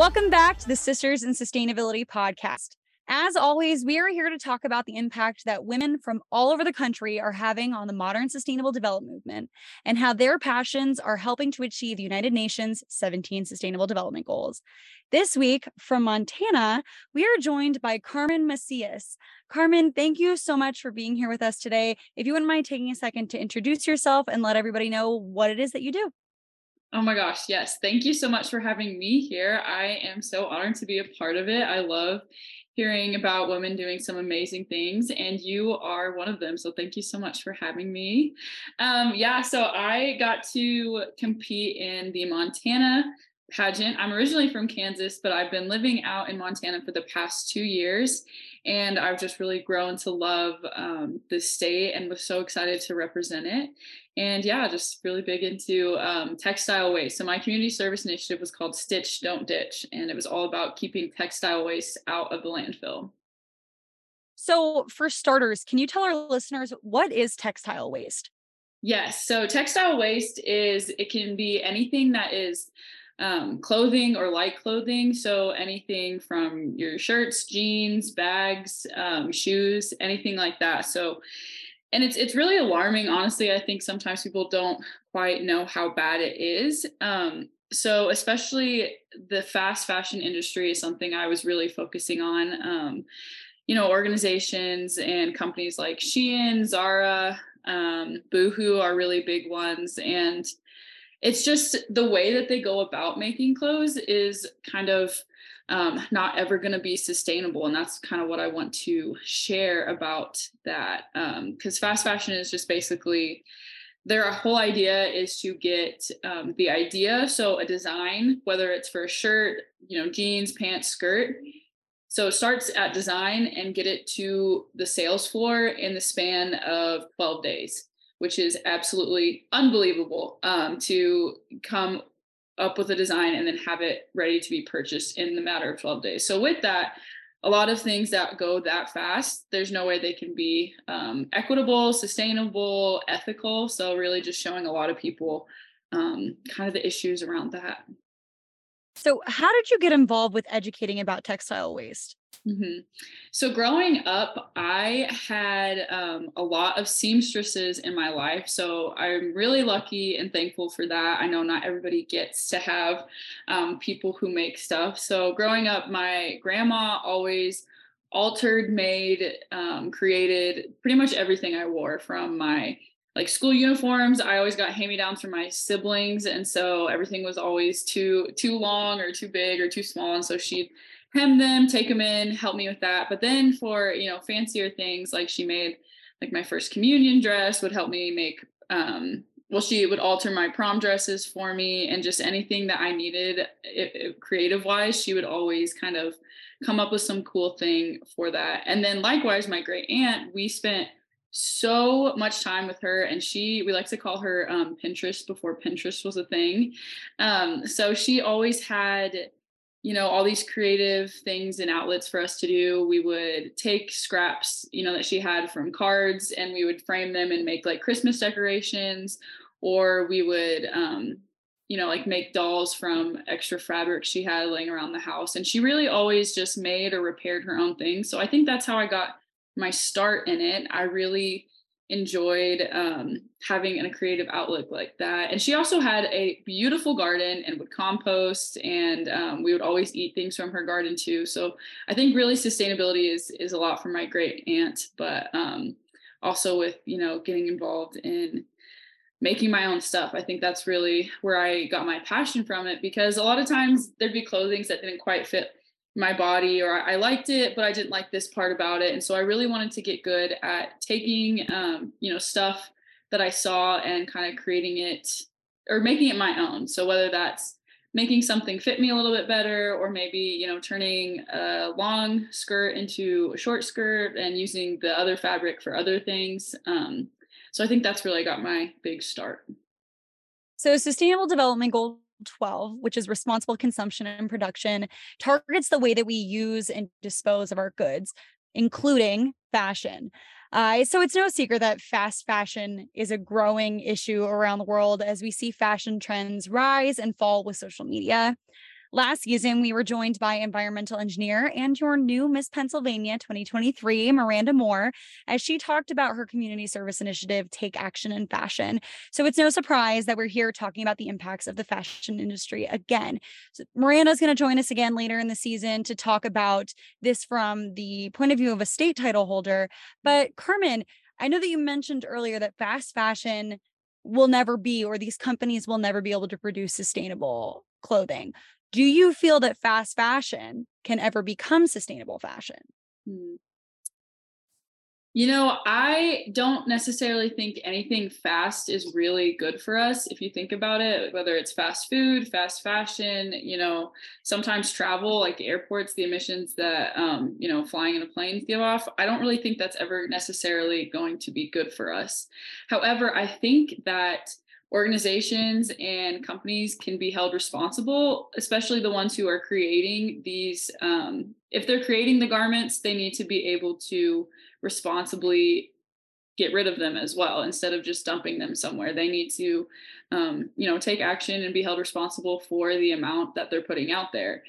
Welcome back to the Sisters in Sustainability podcast. As always, we are here to talk about the impact that women from all over the country are having on the modern sustainable development movement and how their passions are helping to achieve the United Nations 17 Sustainable Development Goals. This week from Montana, we are joined by Carmen Macias. Carmen, thank you so much for being here with us today. If you wouldn't mind taking a second to introduce yourself and let everybody know what it is that you do. Oh my gosh, yes. Thank you so much for having me here. I am so honored to be a part of it. I love hearing about women doing some amazing things, and you are one of them. So thank you so much for having me. Um, yeah, so I got to compete in the Montana pageant. I'm originally from Kansas, but I've been living out in Montana for the past two years. And I've just really grown to love um, the state and was so excited to represent it. And yeah, just really big into um, textile waste. So my community service initiative was called Stitch Don't Ditch, and it was all about keeping textile waste out of the landfill. So, for starters, can you tell our listeners what is textile waste? Yes. So, textile waste is it can be anything that is um, clothing or light clothing. So anything from your shirts, jeans, bags, um, shoes, anything like that. So, and it's it's really alarming. Honestly, I think sometimes people don't quite know how bad it is. Um, so especially the fast fashion industry is something I was really focusing on. Um, you know, organizations and companies like Shein, Zara, um, Boohoo are really big ones, and it's just the way that they go about making clothes is kind of um, not ever going to be sustainable and that's kind of what i want to share about that because um, fast fashion is just basically their whole idea is to get um, the idea so a design whether it's for a shirt you know jeans pants skirt so it starts at design and get it to the sales floor in the span of 12 days which is absolutely unbelievable um, to come up with a design and then have it ready to be purchased in the matter of 12 days. So with that, a lot of things that go that fast, there's no way they can be um, equitable, sustainable, ethical. So really just showing a lot of people um, kind of the issues around that. So how did you get involved with educating about textile waste? Mm-hmm. So, growing up, I had um, a lot of seamstresses in my life. So, I'm really lucky and thankful for that. I know not everybody gets to have um, people who make stuff. So, growing up, my grandma always altered, made, um, created pretty much everything I wore from my like school uniforms i always got hand-me-downs from my siblings and so everything was always too too long or too big or too small and so she'd hem them, take them in, help me with that. But then for, you know, fancier things like she made like my first communion dress would help me make um well she would alter my prom dresses for me and just anything that I needed it creative wise she would always kind of come up with some cool thing for that. And then likewise my great aunt we spent so much time with her and she we like to call her um, pinterest before pinterest was a thing. Um, so she always had you know all these creative things and outlets for us to do. We would take scraps you know that she had from cards and we would frame them and make like christmas decorations or we would um you know like make dolls from extra fabric she had laying around the house. And she really always just made or repaired her own things. So i think that's how i got my start in it i really enjoyed um, having a creative outlook like that. And she also had a beautiful garden and would compost, and um, we would always eat things from her garden too. So I think really sustainability is is a lot for my great aunt, but um, also with you know getting involved in making my own stuff. I think that's really where I got my passion from it because a lot of times there'd be clothing that didn't quite fit my body or I liked it, but I didn't like this part about it. And so I really wanted to get good at taking, um, you know, stuff that I saw and kind of creating it or making it my own. So whether that's making something fit me a little bit better or maybe, you know, turning a long skirt into a short skirt and using the other fabric for other things. Um, so I think that's really got my big start. So sustainable development goal 12, which is responsible consumption and production, targets the way that we use and dispose of our goods, including fashion. Uh, so it's no secret that fast fashion is a growing issue around the world as we see fashion trends rise and fall with social media. Last season, we were joined by environmental engineer and your new Miss Pennsylvania 2023, Miranda Moore, as she talked about her community service initiative, Take Action in Fashion. So it's no surprise that we're here talking about the impacts of the fashion industry again. So Miranda's going to join us again later in the season to talk about this from the point of view of a state title holder. But Carmen, I know that you mentioned earlier that fast fashion will never be, or these companies will never be able to produce sustainable clothing. Do you feel that fast fashion can ever become sustainable fashion? Hmm. You know, I don't necessarily think anything fast is really good for us. If you think about it, whether it's fast food, fast fashion, you know, sometimes travel, like airports, the emissions that, um, you know, flying in a plane give off, I don't really think that's ever necessarily going to be good for us. However, I think that organizations and companies can be held responsible, especially the ones who are creating these. Um, if they're creating the garments, they need to be able to responsibly get rid of them as well instead of just dumping them somewhere. They need to, um, you know, take action and be held responsible for the amount that they're putting out there.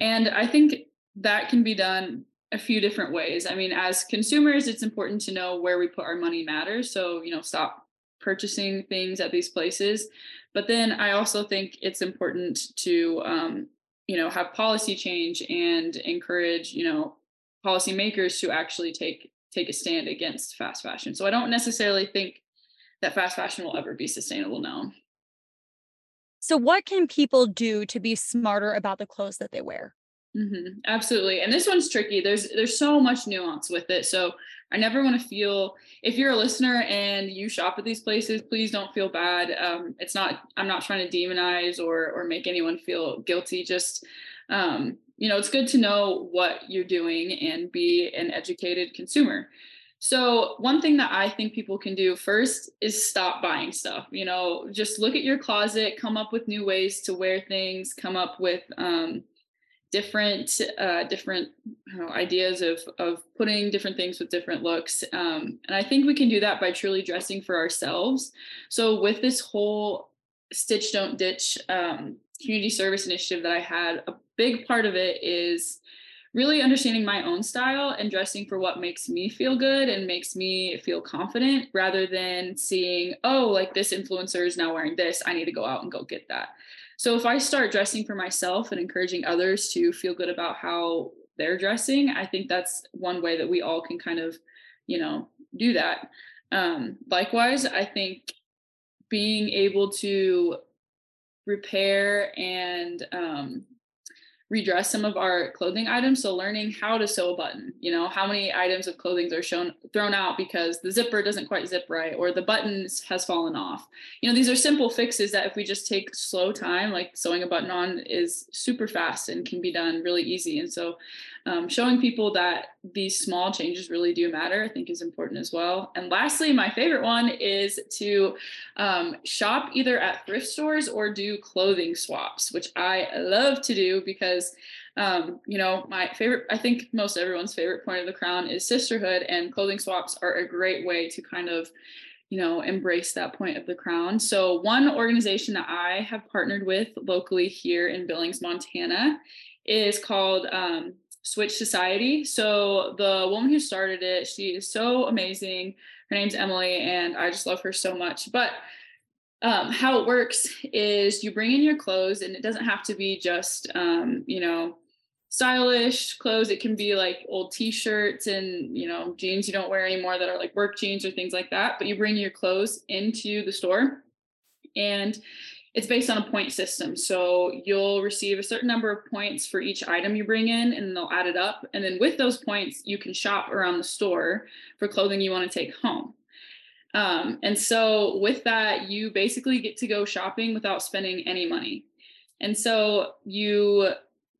And I think that can be done a few different ways. I mean, as consumers, it's important to know where we put our money matters. So, you know, stop purchasing things at these places. But then I also think it's important to, um, you know, have policy change and encourage, you know, policymakers to actually take take a stand against fast fashion. So I don't necessarily think that fast fashion will ever be sustainable now. So what can people do to be smarter about the clothes that they wear? Mm-hmm. Absolutely. And this one's tricky. There's there's so much nuance with it. So I never want to feel if you're a listener and you shop at these places, please don't feel bad. Um, it's not I'm not trying to demonize or or make anyone feel guilty. Just um, you know, it's good to know what you're doing and be an educated consumer. So, one thing that I think people can do first is stop buying stuff. You know, just look at your closet, come up with new ways to wear things, come up with um, different uh, different know, ideas of of putting different things with different looks um, and i think we can do that by truly dressing for ourselves. So with this whole stitch don't ditch um, community service initiative that i had a big part of it is really understanding my own style and dressing for what makes me feel good and makes me feel confident rather than seeing oh like this influencer is now wearing this i need to go out and go get that so if I start dressing for myself and encouraging others to feel good about how they're dressing, I think that's one way that we all can kind of, you know, do that. Um, likewise, I think being able to repair and um, redress some of our clothing items. So learning how to sew a button, you know, how many items of clothing are shown thrown out because the zipper doesn't quite zip right or the buttons has fallen off. You know, these are simple fixes that if we just take slow time, like sewing a button on is super fast and can be done really easy. And so um, showing people that these small changes really do matter, I think is important as well. And lastly, my favorite one is to um, shop either at thrift stores or do clothing swaps, which I love to do because um, you know, my favorite, I think most everyone's favorite point of the crown is sisterhood, and clothing swaps are a great way to kind of, you know, embrace that point of the crown. So, one organization that I have partnered with locally here in Billings, Montana, is called um, Switch Society. So the woman who started it, she is so amazing. Her name's Emily, and I just love her so much. But um, how it works is you bring in your clothes, and it doesn't have to be just, um, you know, stylish clothes. It can be like old t-shirts and, you know, jeans you don't wear anymore that are like work jeans or things like that. But you bring your clothes into the store and it's based on a point system. So you'll receive a certain number of points for each item you bring in, and they'll add it up. And then with those points, you can shop around the store for clothing you want to take home. Um, and so with that, you basically get to go shopping without spending any money. And so you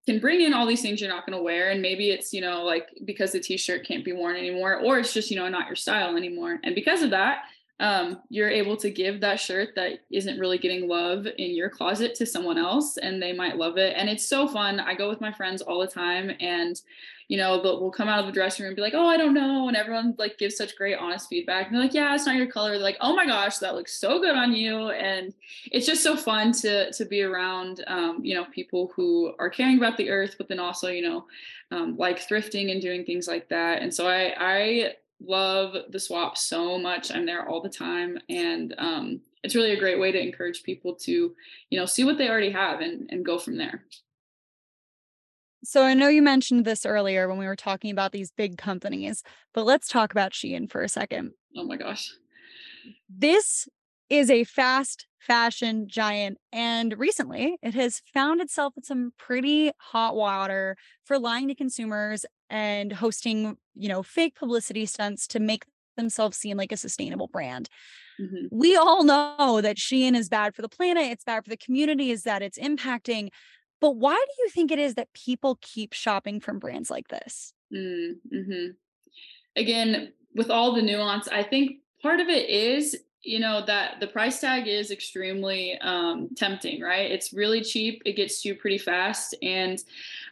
can bring in all these things you're not going to wear and maybe it's you know like because the t-shirt can't be worn anymore or it's just you know not your style anymore and because of that um, you're able to give that shirt that isn't really getting love in your closet to someone else and they might love it. And it's so fun. I go with my friends all the time and you know, but we'll come out of the dressing room and be like, oh, I don't know. And everyone like gives such great, honest feedback. And they're like, yeah, it's not your color. They're like, oh my gosh, that looks so good on you. And it's just so fun to to be around, um, you know, people who are caring about the earth, but then also, you know, um, like thrifting and doing things like that. And so I I love the swap so much. I'm there all the time, and um, it's really a great way to encourage people to, you know, see what they already have and and go from there. So I know you mentioned this earlier when we were talking about these big companies, but let's talk about Shein for a second. Oh my gosh. This is a fast fashion giant and recently it has found itself in some pretty hot water for lying to consumers and hosting, you know, fake publicity stunts to make themselves seem like a sustainable brand. Mm-hmm. We all know that Shein is bad for the planet, it's bad for the community, is that it's impacting but why do you think it is that people keep shopping from brands like this? Mm, mm-hmm. Again, with all the nuance, I think part of it is you know that the price tag is extremely um, tempting right? It's really cheap it gets you pretty fast and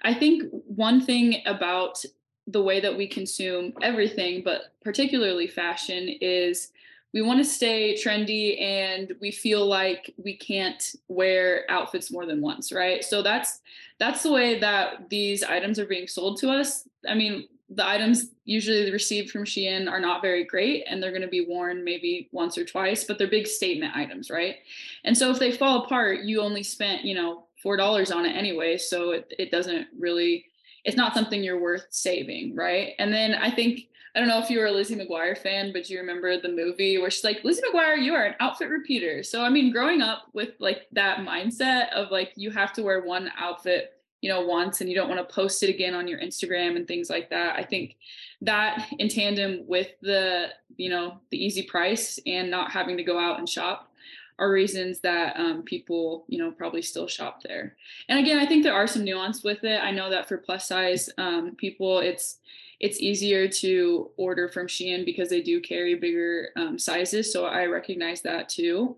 i think one thing about the way that we consume everything but particularly fashion is we want to stay trendy and we feel like we can't wear outfits more than once right? So that's that's the way that these items are being sold to us. I mean the items usually received from Shein are not very great and they're going to be worn maybe once or twice, but they're big statement items, right? And so if they fall apart, you only spent, you know, $4 on it anyway. So it, it doesn't really, it's not something you're worth saving, right? And then I think I don't know if you were a Lizzie McGuire fan, but you remember the movie where she's like, Lizzie McGuire, you are an outfit repeater. So I mean, growing up with like that mindset of like you have to wear one outfit, you know, once and you don't want to post it again on your Instagram and things like that. I think that in tandem with the, you know, the easy price and not having to go out and shop are reasons that um, people, you know, probably still shop there. And again, I think there are some nuance with it. I know that for plus size um, people, it's it's easier to order from Shein because they do carry bigger um, sizes. So I recognize that too.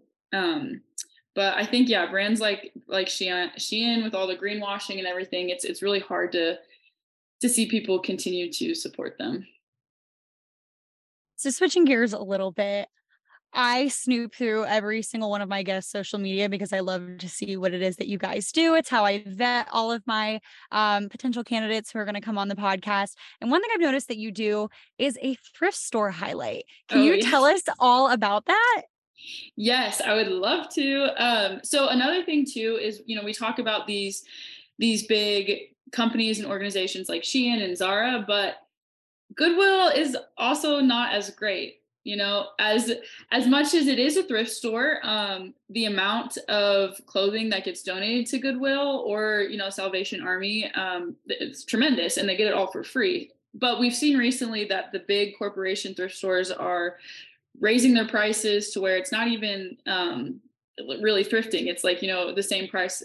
But I think yeah, brands like like Shein, Shein with all the greenwashing and everything, it's it's really hard to to see people continue to support them. So switching gears a little bit, I snoop through every single one of my guests' social media because I love to see what it is that you guys do. It's how I vet all of my um, potential candidates who are going to come on the podcast. And one thing I've noticed that you do is a thrift store highlight. Can oh, you yes. tell us all about that? Yes, I would love to. Um, so another thing too is, you know, we talk about these these big companies and organizations like Shein and Zara, but Goodwill is also not as great you know as as much as it is a thrift store um, the amount of clothing that gets donated to goodwill or you know salvation army um, it's tremendous and they get it all for free but we've seen recently that the big corporation thrift stores are raising their prices to where it's not even um, really thrifting. It's like you know the same price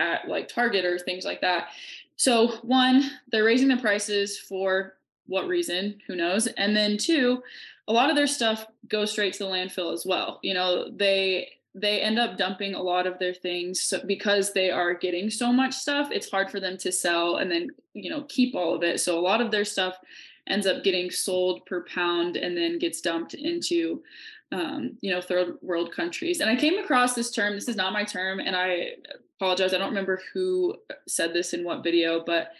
at like target or things like that. So one they're raising the prices for what reason? Who knows? And then two a lot of their stuff goes straight to the landfill as well. You know, they they end up dumping a lot of their things. So because they are getting so much stuff it's hard for them to sell and then you know keep all of it. So a lot of their stuff ends up getting sold per pound and then gets dumped into um, you know third world countries and i came across this term this is not my term and i apologize i don't remember who said this in what video but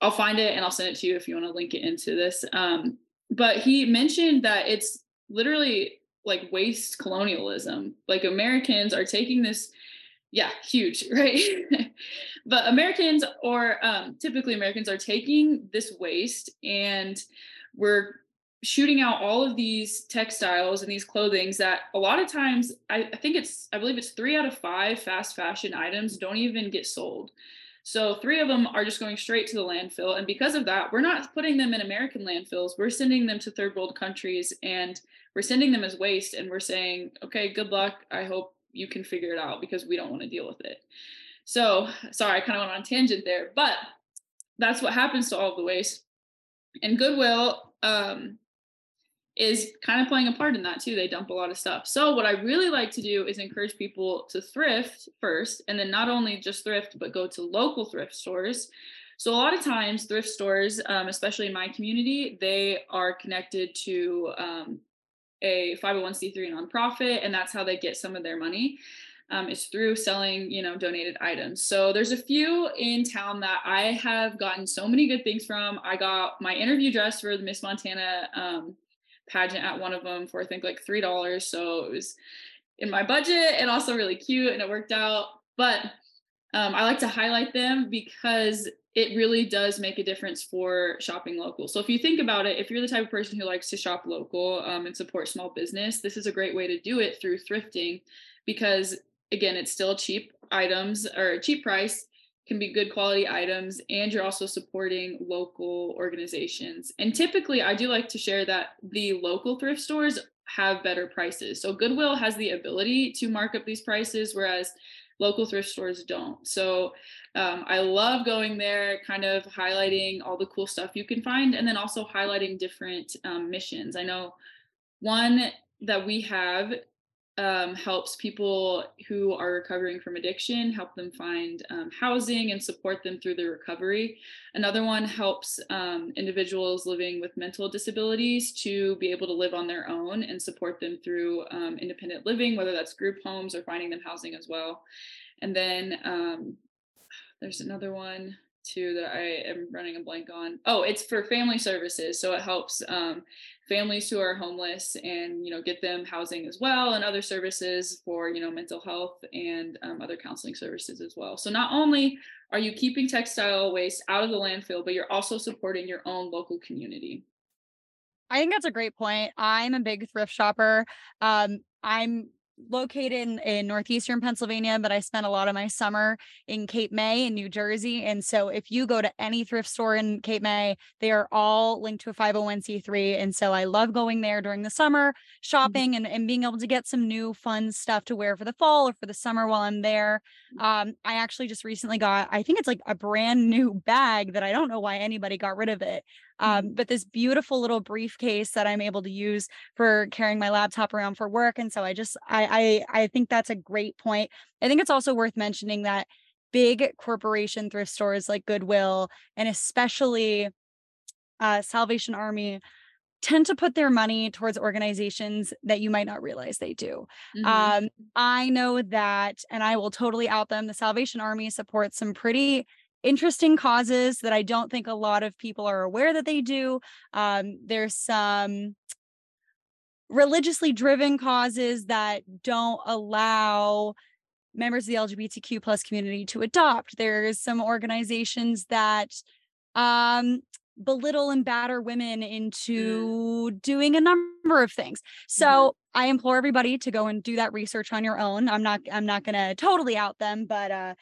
i'll find it and i'll send it to you if you want to link it into this um, but he mentioned that it's literally like waste colonialism. Like Americans are taking this, yeah, huge, right? but Americans or um, typically Americans are taking this waste and we're shooting out all of these textiles and these clothings that a lot of times I, I think it's I believe it's three out of five fast fashion items don't even get sold. So three of them are just going straight to the landfill. And because of that, we're not putting them in American landfills. We're sending them to third world countries and we're sending them as waste. And we're saying, okay, good luck. I hope you can figure it out because we don't want to deal with it. So sorry, I kind of went on tangent there, but that's what happens to all the waste. And Goodwill, um, is kind of playing a part in that too. They dump a lot of stuff. So, what I really like to do is encourage people to thrift first, and then not only just thrift, but go to local thrift stores. So, a lot of times, thrift stores, um, especially in my community, they are connected to um, a 501c3 nonprofit, and that's how they get some of their money. Um, is through selling, you know, donated items. So there's a few in town that I have gotten so many good things from. I got my interview dress for the Miss Montana um, pageant at one of them for I think like three dollars. So it was in my budget and also really cute, and it worked out. But um, I like to highlight them because it really does make a difference for shopping local. So if you think about it, if you're the type of person who likes to shop local um, and support small business, this is a great way to do it through thrifting because again, it's still cheap items or cheap price can be good quality items and you're also supporting local organizations. And typically I do like to share that the local thrift stores have better prices. So Goodwill has the ability to mark up these prices whereas local thrift stores don't. So um, I love going there, kind of highlighting all the cool stuff you can find, and then also highlighting different um, missions. I know one that we have um, helps people who are recovering from addiction help them find um, housing and support them through their recovery another one helps um, individuals living with mental disabilities to be able to live on their own and support them through um, independent living whether that's group homes or finding them housing as well and then um, there's another one too that I am running a blank on. Oh, it's for family services. So it helps um, families who are homeless and you know get them housing as well and other services for you know mental health and um, other counseling services as well so not only are you keeping textile waste out of the landfill but you're also supporting your own local community i think that's a great point i'm a big thrift shopper um, i'm located in, in northeastern Pennsylvania, but I spent a lot of my summer in Cape May in New Jersey. And so if you go to any thrift store in Cape May, they are all linked to a 501c3. And so I love going there during the summer, mm-hmm. shopping and, and being able to get some new fun stuff to wear for the fall or for the summer while I'm there. Mm. Um, I actually just recently got, I think it's like a brand new bag that I don't know why anybody got rid of it. Um, mm-hmm. but this beautiful little briefcase that I'm able to use for carrying my laptop around for work. And so I just I I I think that's a great point. I think it's also worth mentioning that big corporation thrift stores like Goodwill and especially uh, Salvation Army tend to put their money towards organizations that you might not realize they do. Mm-hmm. Um, I know that, and I will totally out them. The Salvation Army supports some pretty interesting causes that I don't think a lot of people are aware that they do. Um, there's some religiously driven causes that don't allow members of the LGBTQ plus community to adopt. There's some organizations that um, belittle and batter women mm. into mm. doing a number of things. So mm-hmm. I implore everybody to go and do that research on your own. I'm not I'm not going to totally out them, but uh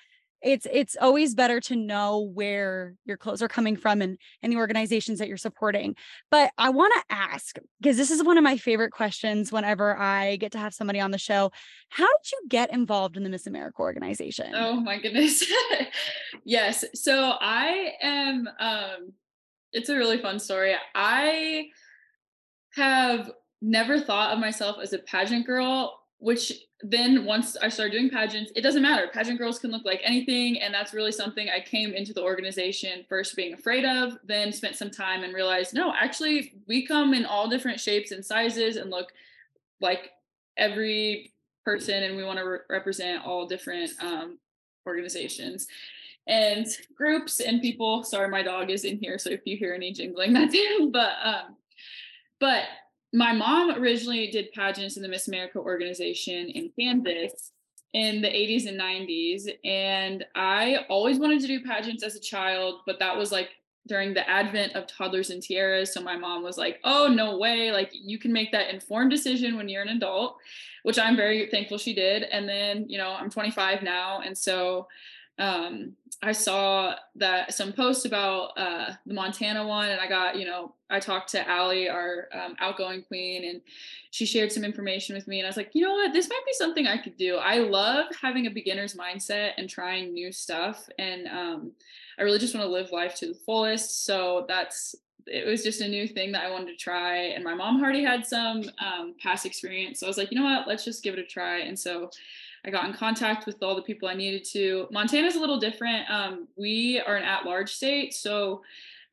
it's it's always better to know where your clothes are coming from and and the organizations that you're supporting. But i want to ask because this is one of my favorite questions whenever i get to have somebody on the show how did you get involved in the miss america organization? Oh my goodness. Yes so i am um it's a really fun story. I have never thought of myself as a pageant girl which then once I started doing pageants, it doesn't matter. Pageant girls can look like anything. And that's really something I came into the organization first being afraid of, then spent some time and realized no, actually, we come in all different shapes and sizes and look like every person. And we want to re- represent all different um, organizations and groups and people. Sorry, my dog is in here. So if you hear any jingling, that's him. But, um, but my mom originally did pageants in the Miss America organization in Kansas in the 80s and 90s. And I always wanted to do pageants as a child, but that was like during the advent of toddlers and tiaras. So my mom was like, oh, no way. Like you can make that informed decision when you're an adult, which I'm very thankful she did. And then, you know, I'm 25 now. And so um, I saw that some posts about uh, the Montana one, and I got, you know, I talked to Allie, our um, outgoing queen, and she shared some information with me. And I was like, you know what, this might be something I could do. I love having a beginner's mindset and trying new stuff. And um, I really just want to live life to the fullest. So that's it was just a new thing that I wanted to try. And my mom already had some um, past experience. So I was like, you know what, let's just give it a try. And so I got in contact with all the people I needed to. Montana's a little different. Um, we are an at large state. So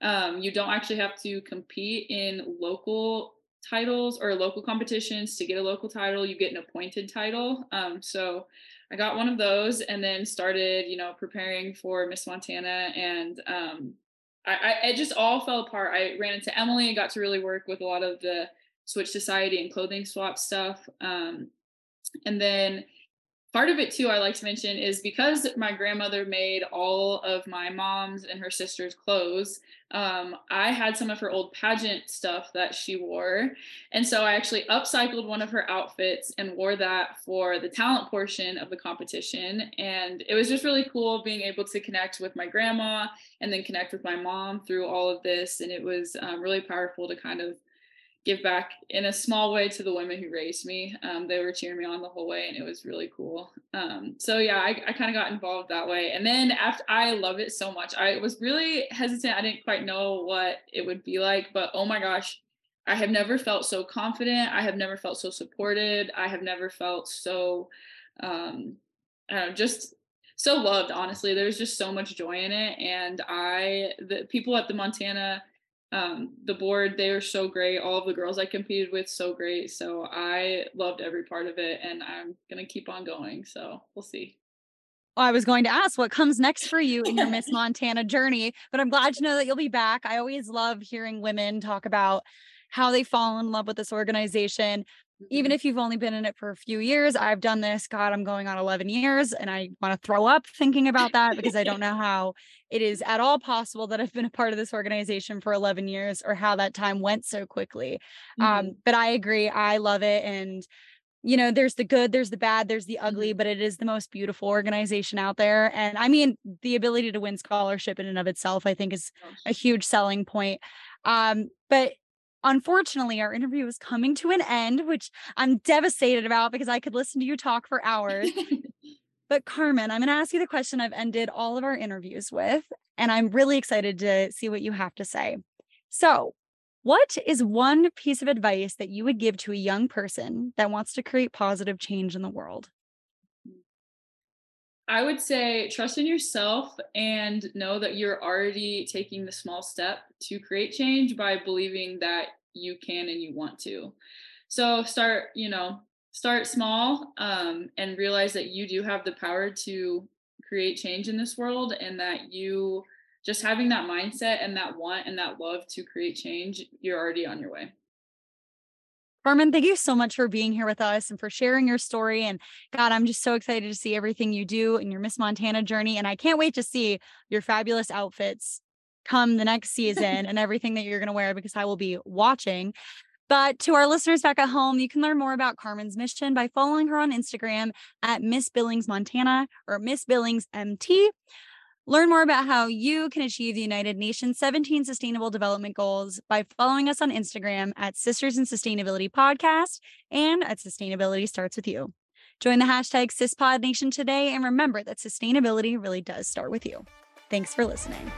um, you don't actually have to compete in local titles or local competitions to get a local title. You get an appointed title. Um, so I got one of those and then started, you know, preparing for Miss Montana and um, I, I, it just all fell apart. I ran into Emily and got to really work with a lot of the Switch Society and clothing swap stuff. Um, and then part of it too i like to mention is because my grandmother made all of my mom's and her sister's clothes um, i had some of her old pageant stuff that she wore. And so i actually upcycled one of her outfits and wore that for the talent portion of the competition. And it was just really cool being able to connect with my grandma and then connect with my mom through all of this. And it was um, really powerful to kind of give back in a small way to the women who raised me. Um, they were cheering me on the whole way, and it was really cool. Um, so yeah, I, I kind of got involved that way. And then after I love it so much, I was really hesitant. I didn't quite know what it would be like, but oh my gosh, I have never felt so confident. I have never felt so supported. I have never felt so um, know, just so loved. Honestly, there's just so much joy in it, and I the people at the Montana um, the board they were so great. All of the girls i competed with so great. So i loved every part of it and i'm gonna keep on going. So we'll see. I was going to ask what comes next for you in your Miss Montana journey, but I'm glad to know that you'll be back. I always love hearing women talk about how they fall in love with this organization even mm-hmm. if you've only been in it for a few years, I've done this. God, I'm going on 11 years and I want to throw up thinking about that because I don't know how it is at all possible that I've been a part of this organization for 11 years or how that time went so quickly. Um, mm-hmm. Um, but I agree. I love it. And, you know, there's the good, there's the bad, there's the ugly, mm-hmm. but it is the most beautiful organization out there. And I mean, the ability to win scholarship in and of itself, I think, is a huge selling point. Um, but unfortunately, our interview is coming to an end, which I'm devastated about because I could listen to you talk for hours. but Carmen, I'm going to ask you the question I've ended all of our interviews with, and I'm really excited to see what you have to say. So, what is one piece of advice that you would give to a young person that wants to create positive change in the world? I would say trust in yourself and know that you're already taking the small step to create change by believing that you can and you want to. So start, you know, start small um, and realize that you do have the power to create change in this world and that you just having that mindset and that want and that love to create change, you're already on your way. Carmen, thank you so much for being here with us and for sharing your story. And God, I'm just so excited to see everything you do in your Miss Montana journey. And I can't wait to see your fabulous outfits come the next season and everything that you're going to wear because I will be watching. But to our listeners back at home, you can learn more about Carmen's mission by following her on Instagram at Miss Billings Montana or Miss Billings MT. Learn more about how you can achieve the United Nations 17 Sustainable Development Goals by following us on Instagram at Sisters in Sustainability Podcast and at Sustainability Starts With You. Join the hashtag CISPOD Nation today and remember that sustainability really does start with you. Thanks for listening.